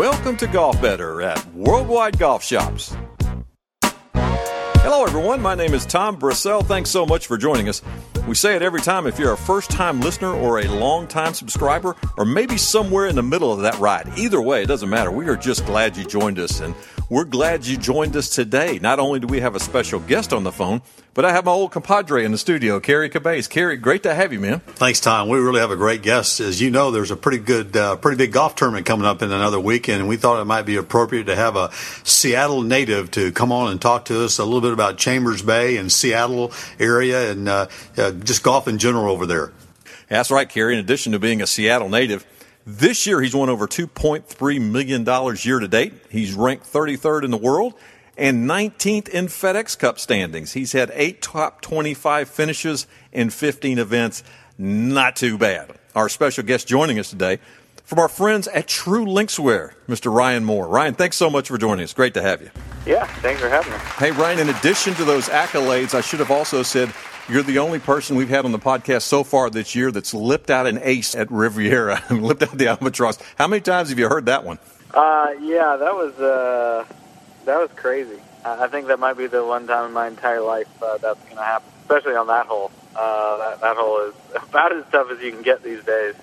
Welcome to Golf Better at Worldwide Golf Shops. Hello, everyone. My name is Tom Brissell. Thanks so much for joining us. We say it every time if you're a first time listener or a long time subscriber, or maybe somewhere in the middle of that ride. Either way, it doesn't matter. We are just glad you joined us, and we're glad you joined us today. Not only do we have a special guest on the phone, but I have my old compadre in the studio, Kerry Cabase. Kerry, great to have you, man. Thanks, Tom. We really have a great guest. As you know, there's a pretty good, uh, pretty big golf tournament coming up in another weekend, and we thought it might be appropriate to have a Seattle native to come on and talk to us a little bit about Chambers Bay and Seattle area and uh, uh, just golf in general over there. That's right, Kerry. In addition to being a Seattle native, this year he's won over $2.3 million year to date. He's ranked 33rd in the world and 19th in FedEx Cup standings. He's had eight top 25 finishes in 15 events. Not too bad. Our special guest joining us today from our friends at True Linkswear, Mr. Ryan Moore. Ryan, thanks so much for joining us. Great to have you. Yeah, thanks for having me. Hey, Ryan, in addition to those accolades, I should have also said you're the only person we've had on the podcast so far this year that's lipped out an ace at Riviera lipped out the albatross. How many times have you heard that one? Uh, yeah, that was uh, that was crazy. I think that might be the one time in my entire life uh, that's going to happen, especially on that hole. Uh, that, that hole is about as tough as you can get these days.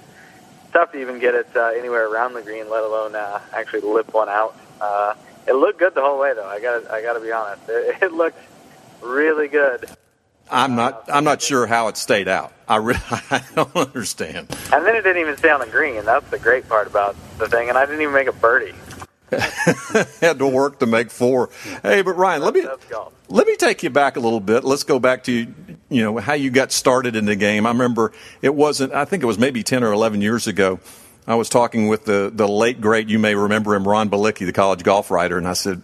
Tough to even get it uh, anywhere around the green, let alone uh, actually lip one out. Uh, it looked good the whole way, though. I got I got to be honest. It, it looked really good. I'm not. I'm not sure how it stayed out. I I don't understand. And then it didn't even stay on the green. That's the great part about the thing. And I didn't even make a birdie. Had to work to make four. Hey, but Ryan, let me let me take you back a little bit. Let's go back to you know how you got started in the game. I remember it wasn't. I think it was maybe ten or eleven years ago. I was talking with the the late great. You may remember him, Ron Balicki, the college golf writer, and I said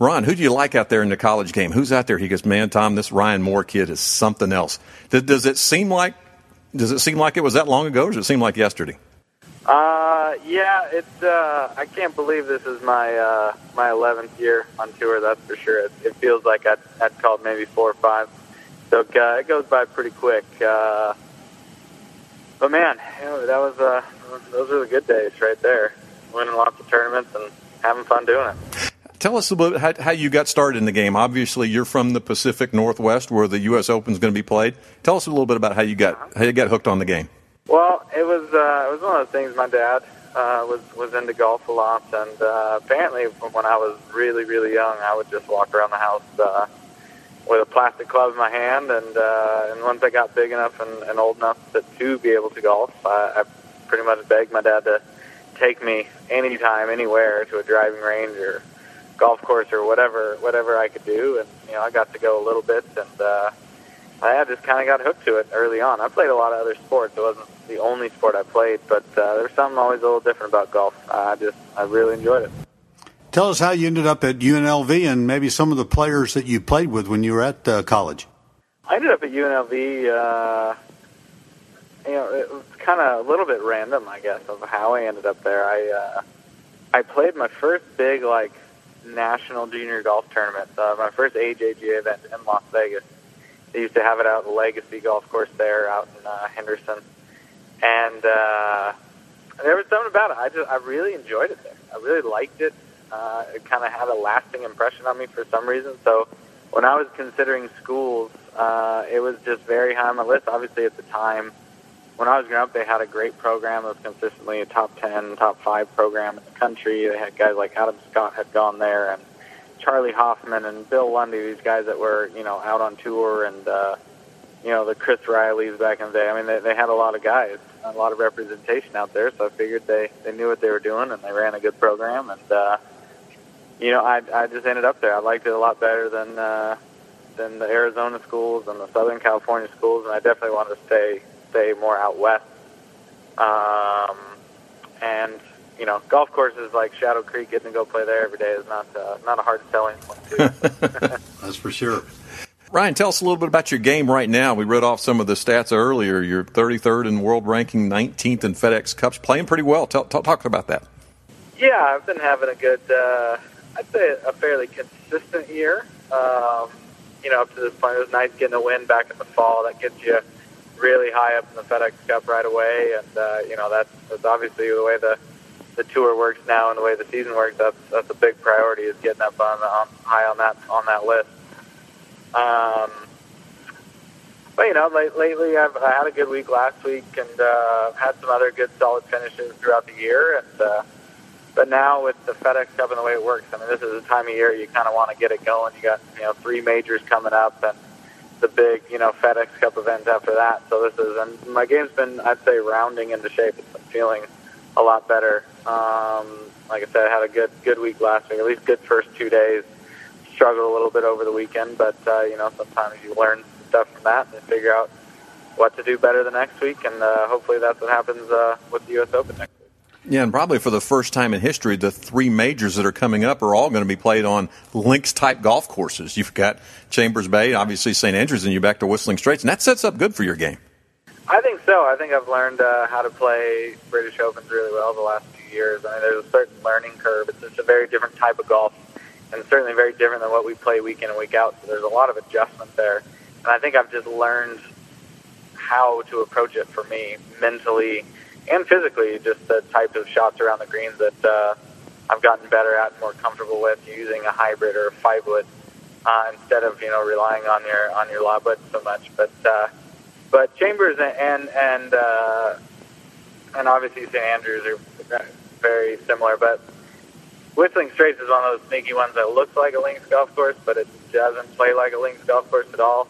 Ron, who do you like out there in the college game? Who's out there? He goes, man, Tom, this Ryan Moore kid is something else. Does, does it seem like does it seem like it was that long ago, or does it seem like yesterday? Uh, yeah, it's. Uh, I can't believe this is my uh, my 11th year on tour. That's for sure. It, it feels like I'd, I'd called maybe four or five, so uh, it goes by pretty quick. Uh, but man, that was uh, those were the good days right there. Winning lots of tournaments and having fun doing it. Tell us a little bit how, you got started in the game. Obviously, you're from the Pacific Northwest, where the U.S. Open is going to be played. Tell us a little bit about how you got how you got hooked on the game. Well, it was uh, it was one of those things. My dad uh, was was into golf a lot, and uh, apparently, when I was really really young, I would just walk around the house uh, with a plastic club in my hand. And uh, and once I got big enough and, and old enough to, to be able to golf, I, I pretty much begged my dad to take me anytime, anywhere to a driving range or golf course or whatever whatever I could do, and you know I got to go a little bit, and uh, I just kind of got hooked to it early on. I played a lot of other sports. It wasn't the only sport I played, but uh, there's something always a little different about golf. I just I really enjoyed it. Tell us how you ended up at UNLV and maybe some of the players that you played with when you were at uh, college. I ended up at UNLV. Uh, you know, it was kind of a little bit random, I guess, of how I ended up there. I uh, I played my first big like national junior golf tournament. Uh, my first AJGA event in Las Vegas. They used to have it out at the Legacy Golf Course there, out in uh, Henderson, and uh, there was something about it. I just I really enjoyed it there. I really liked it. Uh, it kind of had a lasting impression on me for some reason. So when I was considering schools, uh, it was just very high on my list. Obviously, at the time when I was growing up, they had a great program was consistently a top 10, top 5 program in the country. They had guys like Adam Scott had gone there and Charley Hoffman and Bill Lunde, these guys that were, you know, out on tour and, uh, you know, the Chris Rileys back in the day. I mean, they, they had a lot of guys, a lot of representation out there, so I figured they, they knew what they were doing and they ran a good program. And, uh, you know, I, I just ended up there. I liked it a lot better than, uh, than the Arizona schools and the Southern California schools, and I definitely wanted to stay stay more out west. Um, and you know, golf courses like Shadow Creek, getting to go play there every day is not uh, not a hard selling point. That's for sure. Ryan, tell us a little bit about your game right now. We read off some of the stats earlier. You're 33rd in world ranking, 19th in FedEx Cups, playing pretty well. Tell, talk, talk about that. Yeah, I've been having a good, uh, I'd say a fairly consistent year. Um, you know, up to this point, it was nice getting a win back in the fall. That gets you really high up in the FedEx Cup right away, and uh, you know that's that's obviously the way the the tour works now and the way the season works, that's that's a big priority is getting up on, on high on that on that list. Um, but you know, late, lately I've I had a good week last week and uh, had some other good solid finishes throughout the year. And uh, but now with the FedEx Cup and the way it works, I mean, this is the time of year you kind of want to get it going. You got you know three majors coming up and the big you know FedEx Cup event after that. So this is and my game's been I'd say rounding into shape. It's feeling a lot better. Um, like I said, I had a good good week last week. At least good first two days. Struggled a little bit over the weekend, but uh, you know sometimes you learn stuff from that and figure out what to do better the next week. And uh, hopefully that's what happens uh, with the U.S. Open next. Yeah, and probably for the first time in history, the three majors that are coming up are all going to be played on links type golf courses. You've got Chambers Bay, obviously St. Andrews, and you back to Whistling Straits, and that sets up good for your game. I think so. I think I've learned uh, how to play British Opens really well the last few years. I mean, there's a certain learning curve. It's just a very different type of golf, and certainly very different than what we play week in and week out. So there's a lot of adjustment there. And I think I've just learned how to approach it for me mentally and physically, just the types of shots around the greens that uh, I've gotten better at and more comfortable with using a hybrid or a five wood uh, instead of you know relying on your on your lob wood so much. But uh, but Chambers and and uh, and obviously St Andrews are very similar, but Whistling Straits is one of those sneaky ones that looks like a links golf course, but it doesn't play like a links golf course at all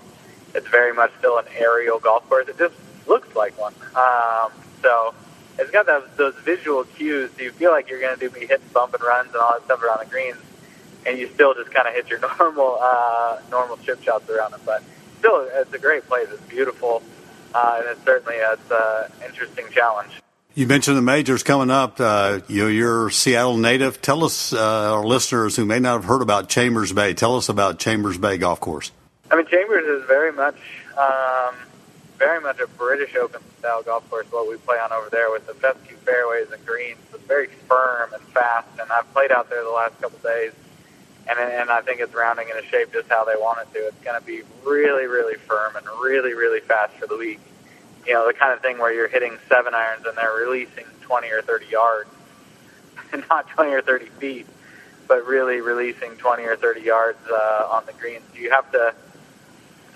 it's very much still an aerial golf course. It just looks like one. Um, so it's got those, those visual cues. So you feel like you're going to do be hitting bump and runs and all that stuff around the greens, and you still just kind of hit your normal uh, normal chip shots around them. But still, it's a great place. It's beautiful, uh, and it's certainly it's an interesting challenge. You mentioned the majors coming up. Uh, you, you're Seattle native. Tell us, uh, our listeners who may not have heard about Chambers Bay, tell us about Chambers Bay Golf Course. I mean, Chambers is very much, um, very much a British Open style golf course. What we play on over there with the fescue fairways and greens, it's very firm and fast. And I've played out there the last couple days, and and I think it's rounding into shape just how they want it to. It's going to be really, really firm and really, really fast for the week. You know, the kind of thing where you're hitting seven irons and they're releasing 20 or 30 yards, not 20 or 30 feet, but really releasing 20 or 30 yards uh, on the greens. You have to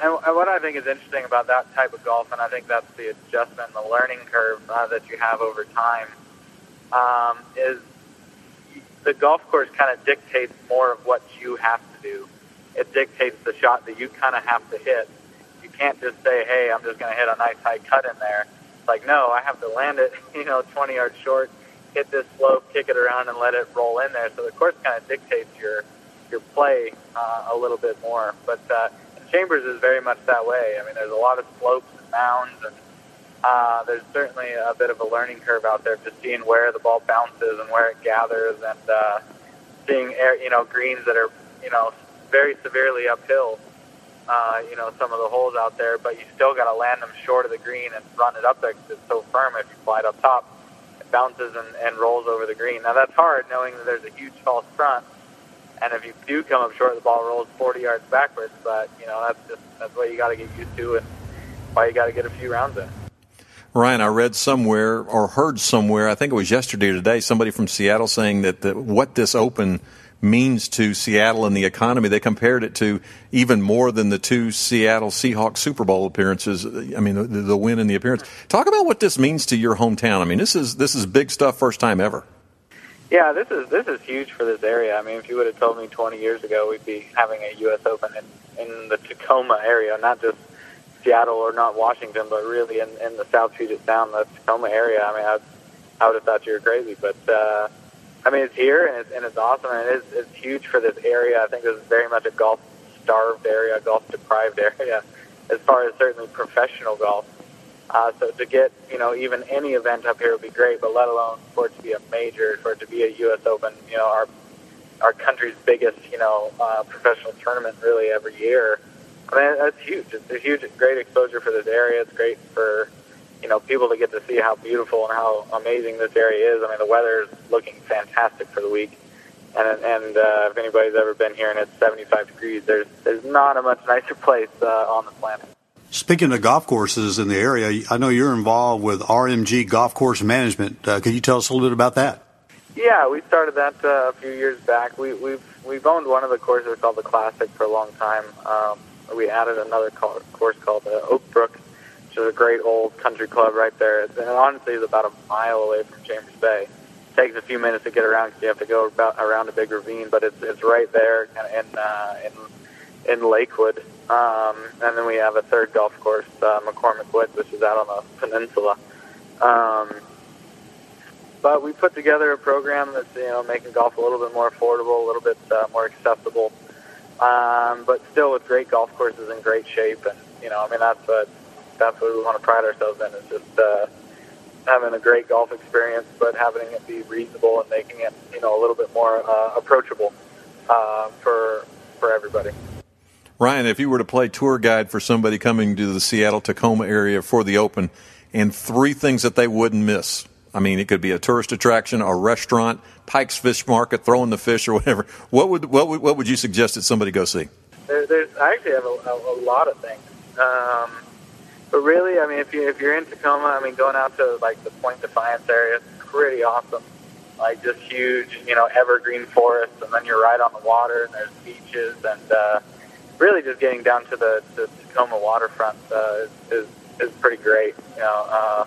and, what I think is interesting about that type of golf, and I think that's the adjustment, the learning curve uh, that you have over time, um, is the golf course kind of dictates more of what you have to do. It dictates the shot that you kind of have to hit. You can't just say, "Hey, I'm just going to hit a nice high cut in there." It's like, no, I have to land it, you know, 20 yards short, hit this slope, kick it around, and let it roll in there. So the course kind of dictates your your play uh, a little bit more. But uh, Chambers is very much that way. I mean, there's a lot of slopes and mounds, and uh, there's certainly a bit of a learning curve out there, just seeing where the ball bounces and where it gathers, and uh, seeing air, you know greens that are you know very severely uphill. Uh, you know some of the holes out there, but you still got to land them short of the green and run it up there because it's so firm. If you fly it up top, it bounces and, and rolls over the green. Now that's hard, knowing that there's a huge false front and if you do come up short, the ball rolls 40 yards backwards. But you know that's just that's what you got to get used to, and why you got to get a few rounds in. Ryan, I read somewhere or heard somewhere, I think it was yesterday or today, somebody from Seattle saying that the, what this Open means to Seattle and the economy. They compared it to even more than the two Seattle Seahawks Super Bowl appearances. I mean, the, the win and the appearance. Talk about what this means to your hometown. I mean, this is this is big stuff, first time ever. Yeah, this is this is huge for this area. I mean, if you would have told me 20 years ago we'd be having a U.S. Open in in the Tacoma area, not just Seattle or not Washington, but really in, in the South Puget Sound, the Tacoma area. I mean, I, I would have thought you were crazy, but uh, I mean, it's here and it's, and it's awesome, and it is it's huge for this area. I think this is very much a golf starved area, golf deprived area, as far as certainly professional golf. Uh, so to get you know even any event up here would be great, but let alone for it to be a major, for it to be a U.S. Open, you know our our country's biggest you know uh, professional tournament really every year. I mean that's huge. It's a huge, great exposure for this area. It's great for you know people to get to see how beautiful and how amazing this area is. I mean the weather is looking fantastic for the week. And and uh, if anybody's ever been here and it's 75 degrees, there's there's not a much nicer place uh, on the planet. Speaking of golf courses in the area, I know you're involved with RMG Golf Course Management. Uh, could you tell us a little bit about that? Yeah, we started that uh, a few years back. We, we've we've owned one of the courses called the Classic for a long time. Um, we added another course called uh, Oak Brook, which is a great old country club right there. And honestly, it's about a mile away from Chambers Bay. It takes a few minutes to get around because you have to go about around a big ravine, but it's it's right there in uh, in in Lakewood. Um, and then we have a third golf course, uh, McCormick Woods, which is out on the peninsula. Um, but we put together a program that's you know making golf a little bit more affordable, a little bit uh, more accessible, um, but still with great golf courses in great shape. And you know, I mean that's what that's what we want to pride ourselves in is just uh, having a great golf experience, but having it be reasonable and making it you know a little bit more uh, approachable uh, for for everybody. Ryan, if you were to play tour guide for somebody coming to the Seattle Tacoma area for the Open, and three things that they wouldn't miss, I mean, it could be a tourist attraction, a restaurant, Pike's Fish Market, throwing the fish or whatever. What would what would, what would you suggest that somebody go see? There, there's I actually have a, a, lot of things, um, but really, I mean, if you if you're in Tacoma, I mean, going out to like the Point Defiance area is pretty awesome. Like just huge, you know, evergreen forests, and then you're right on the water, and there's beaches, and uh, really just getting down to the, the Tacoma waterfront uh, is, is pretty great. You know, uh,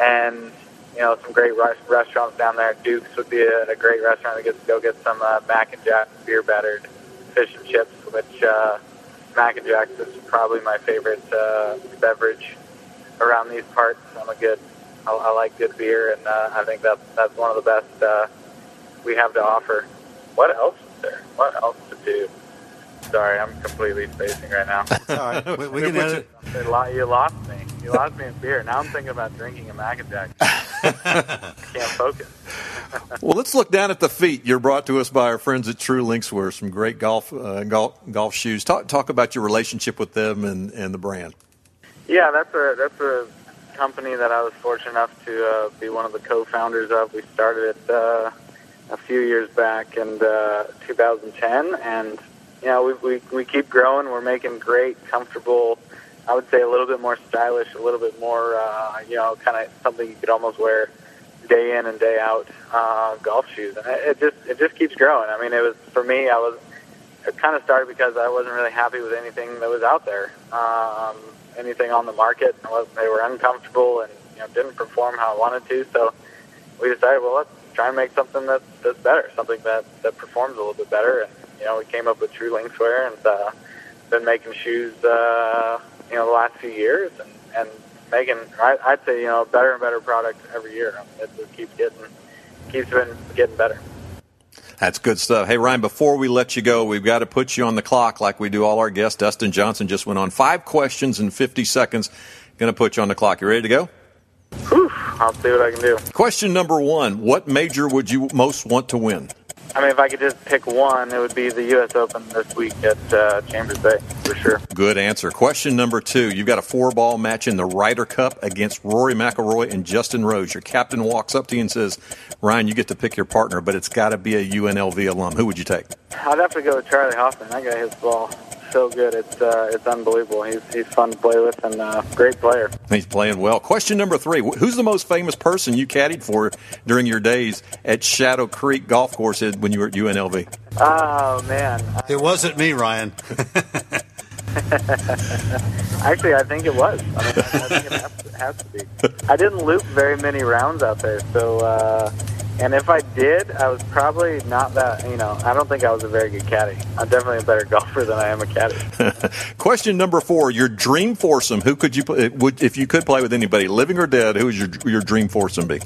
and you know, some great restaurants down there. Duke's would be a, a great restaurant to get to go get some uh, Mac and Jack beer battered fish and chips, which uh, Mac and Jack's is probably my favorite uh, beverage around these parts. I'm a good, I, I like good beer, and uh, I think that's that's one of the best uh, we have to offer. What else is there? What else to do? Sorry, I'm completely spacing right now. All right, we, we can edit. You lost me. You lost me in beer. Now I'm thinking about drinking a Mac and Jack. Can't focus. well, let's look down at the feet. You're brought to us by our friends at True Links Linkswear, some great golf uh, golf golf shoes. Talk talk about your relationship with them and, and the brand. Yeah, that's a that's a company that I was fortunate enough to uh, be one of the co-founders of. We started it uh, a few years back in uh, 2010, and you know we, we we keep growing. We're making great, comfortable I would say a little bit more stylish, a little bit more, uh, you know, kind of something you could almost wear day in and day out uh, golf shoes, and it, it just it just keeps growing. I mean, it was for me. I was it kind of started because I wasn't really happy with anything that was out there, um, anything on the market. They were uncomfortable and you know didn't perform how I wanted to. So we decided, well, let's try and make something that's that's better, something that that performs a little bit better. And you know, we came up with True Linkswear and uh, been making shoes. Uh, you know the last few years and and making I, I'd say you know better and better product every year. It, it keeps getting keeps been getting better. That's good stuff. Hey, Ryan, before we let you go, we've got to put you on the clock like we do all our guests. Dustin Johnson just went on five questions in 50 seconds. Going to put you on the clock. You ready to go? Whew, I'll see what I can do. Question number one What major would you most want to win? I mean, if I could just pick one, it would be the U.S. Open this week at uh, Chambers Bay, for sure. Good answer. Question number two. You've got a four-ball match in the Ryder Cup against Rory McIlroy and Justin Rose. Your captain walks up to you and says, Ryan, you get to pick your partner, but it's got to be a UNLV alum. Who would you take? I'd have to go with Charley Hoffman. That guy hits ball so good. It's uh, it's unbelievable. He's he's fun to play with and uh, great player. He's playing well. Question number three: Who's the most famous person you caddied for during your days at Shadow Creek Golf Course when you were at UNLV? Oh man, it wasn't me, Ryan. Actually, I think it was. I, mean, I think it has to, has to, be. I didn't loop very many rounds out there, so. Uh, and if I did, I was probably not that, you know, I don't think I was a very good caddy. I'm definitely a better golfer than I am a caddy. Question number four Your dream foursome. Who could you, would, if you could play with anybody, living or dead, who would your, your dream foursome be?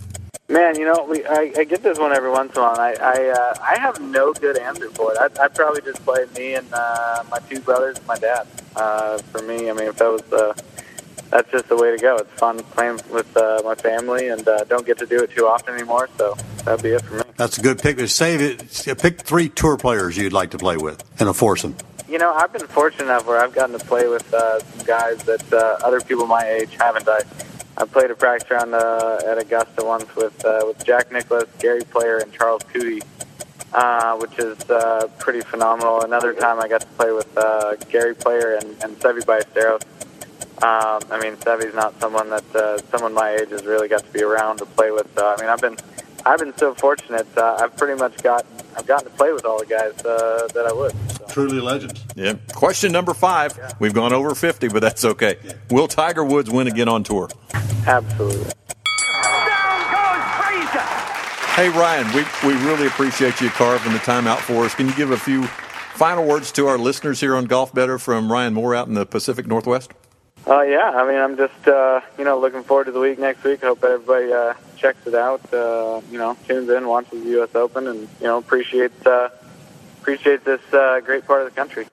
Man, you know, we, I, I get this one every once in a while. I I, uh, I have no good answer for it. I'd, I'd probably just play me and uh, my two brothers and my dad. Uh, for me, I mean, if that was the that's just the way to go. It's fun playing with uh, my family, and uh, don't get to do it too often anymore. So that'd be it for me. That's a good pick. Save it. Pick three tour players you'd like to play with and a foursome. You know, I've been fortunate enough where I've gotten to play with uh, some guys that uh, other people my age haven't. I I played a practice round uh, at Augusta once with uh, with Jack Nicklaus, Gary Player, and Charles Coody, uh, which is uh, pretty phenomenal. Another time I got to play with uh, Gary Player and, and Seve Ballesteros. Um, I mean, Seve's not someone that uh, someone my age has really got to be around to play with. So I mean, I've been I've been so fortunate. Uh, I've pretty much got I've gotten to play with all the guys uh, that I would. So. Truly legends. Yeah. Question number five. Yeah. We've gone over 50, but that's okay. Yeah. Will Tiger Woods win again on tour? Absolutely. Hey, Ryan, we, we really appreciate you carving the time out for us. Can you give a few final words to our listeners here on Golf Better from Ryan Moore out in the Pacific Northwest? Uh, yeah, I mean, I'm just, uh, you know, looking forward to the week next week. Hope everybody uh, checks it out, uh, you know, tunes in, watches the U.S. Open, and, you know, appreciate, uh, appreciate this uh, great part of the country.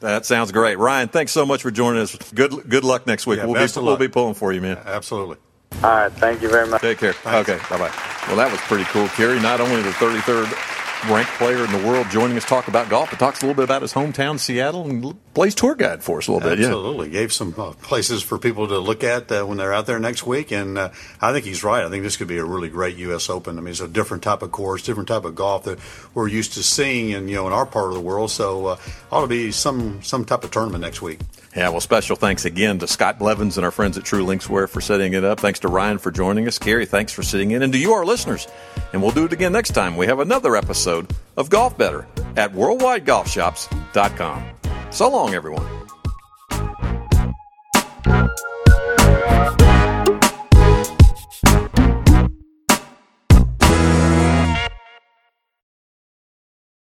That sounds great. Ryan, thanks so much for joining us. Good good luck next week. Yeah, we'll, be, we'll be pulling for you, man. Absolutely. All right. Thank you very much. Take care. Thanks. Okay. Bye bye. Well, that was pretty cool, Kerry. Not only the 33rd ranked player in the world joining us talk about golf, but talks a little bit about his hometown, Seattle, and plays tour guide for us a little bit. Absolutely. Yeah. Gave some uh, places for people to look at uh, when they're out there next week. And uh, I think he's right. I think this could be a really great U.S. Open. I mean, it's a different type of course, different type of golf that we're used to seeing in, you know, in our part of the world. So uh, ought to be some, some type of tournament next week. Yeah, well, special thanks again to Scott Blevins and our friends at True Linkswear for setting it up. Thanks to Ryan for joining us. Kerry, thanks for sitting in. And to you, our listeners. And we'll do it again next time. We have another episode of Golf Better at worldwidegolfshops.com. So long, everyone.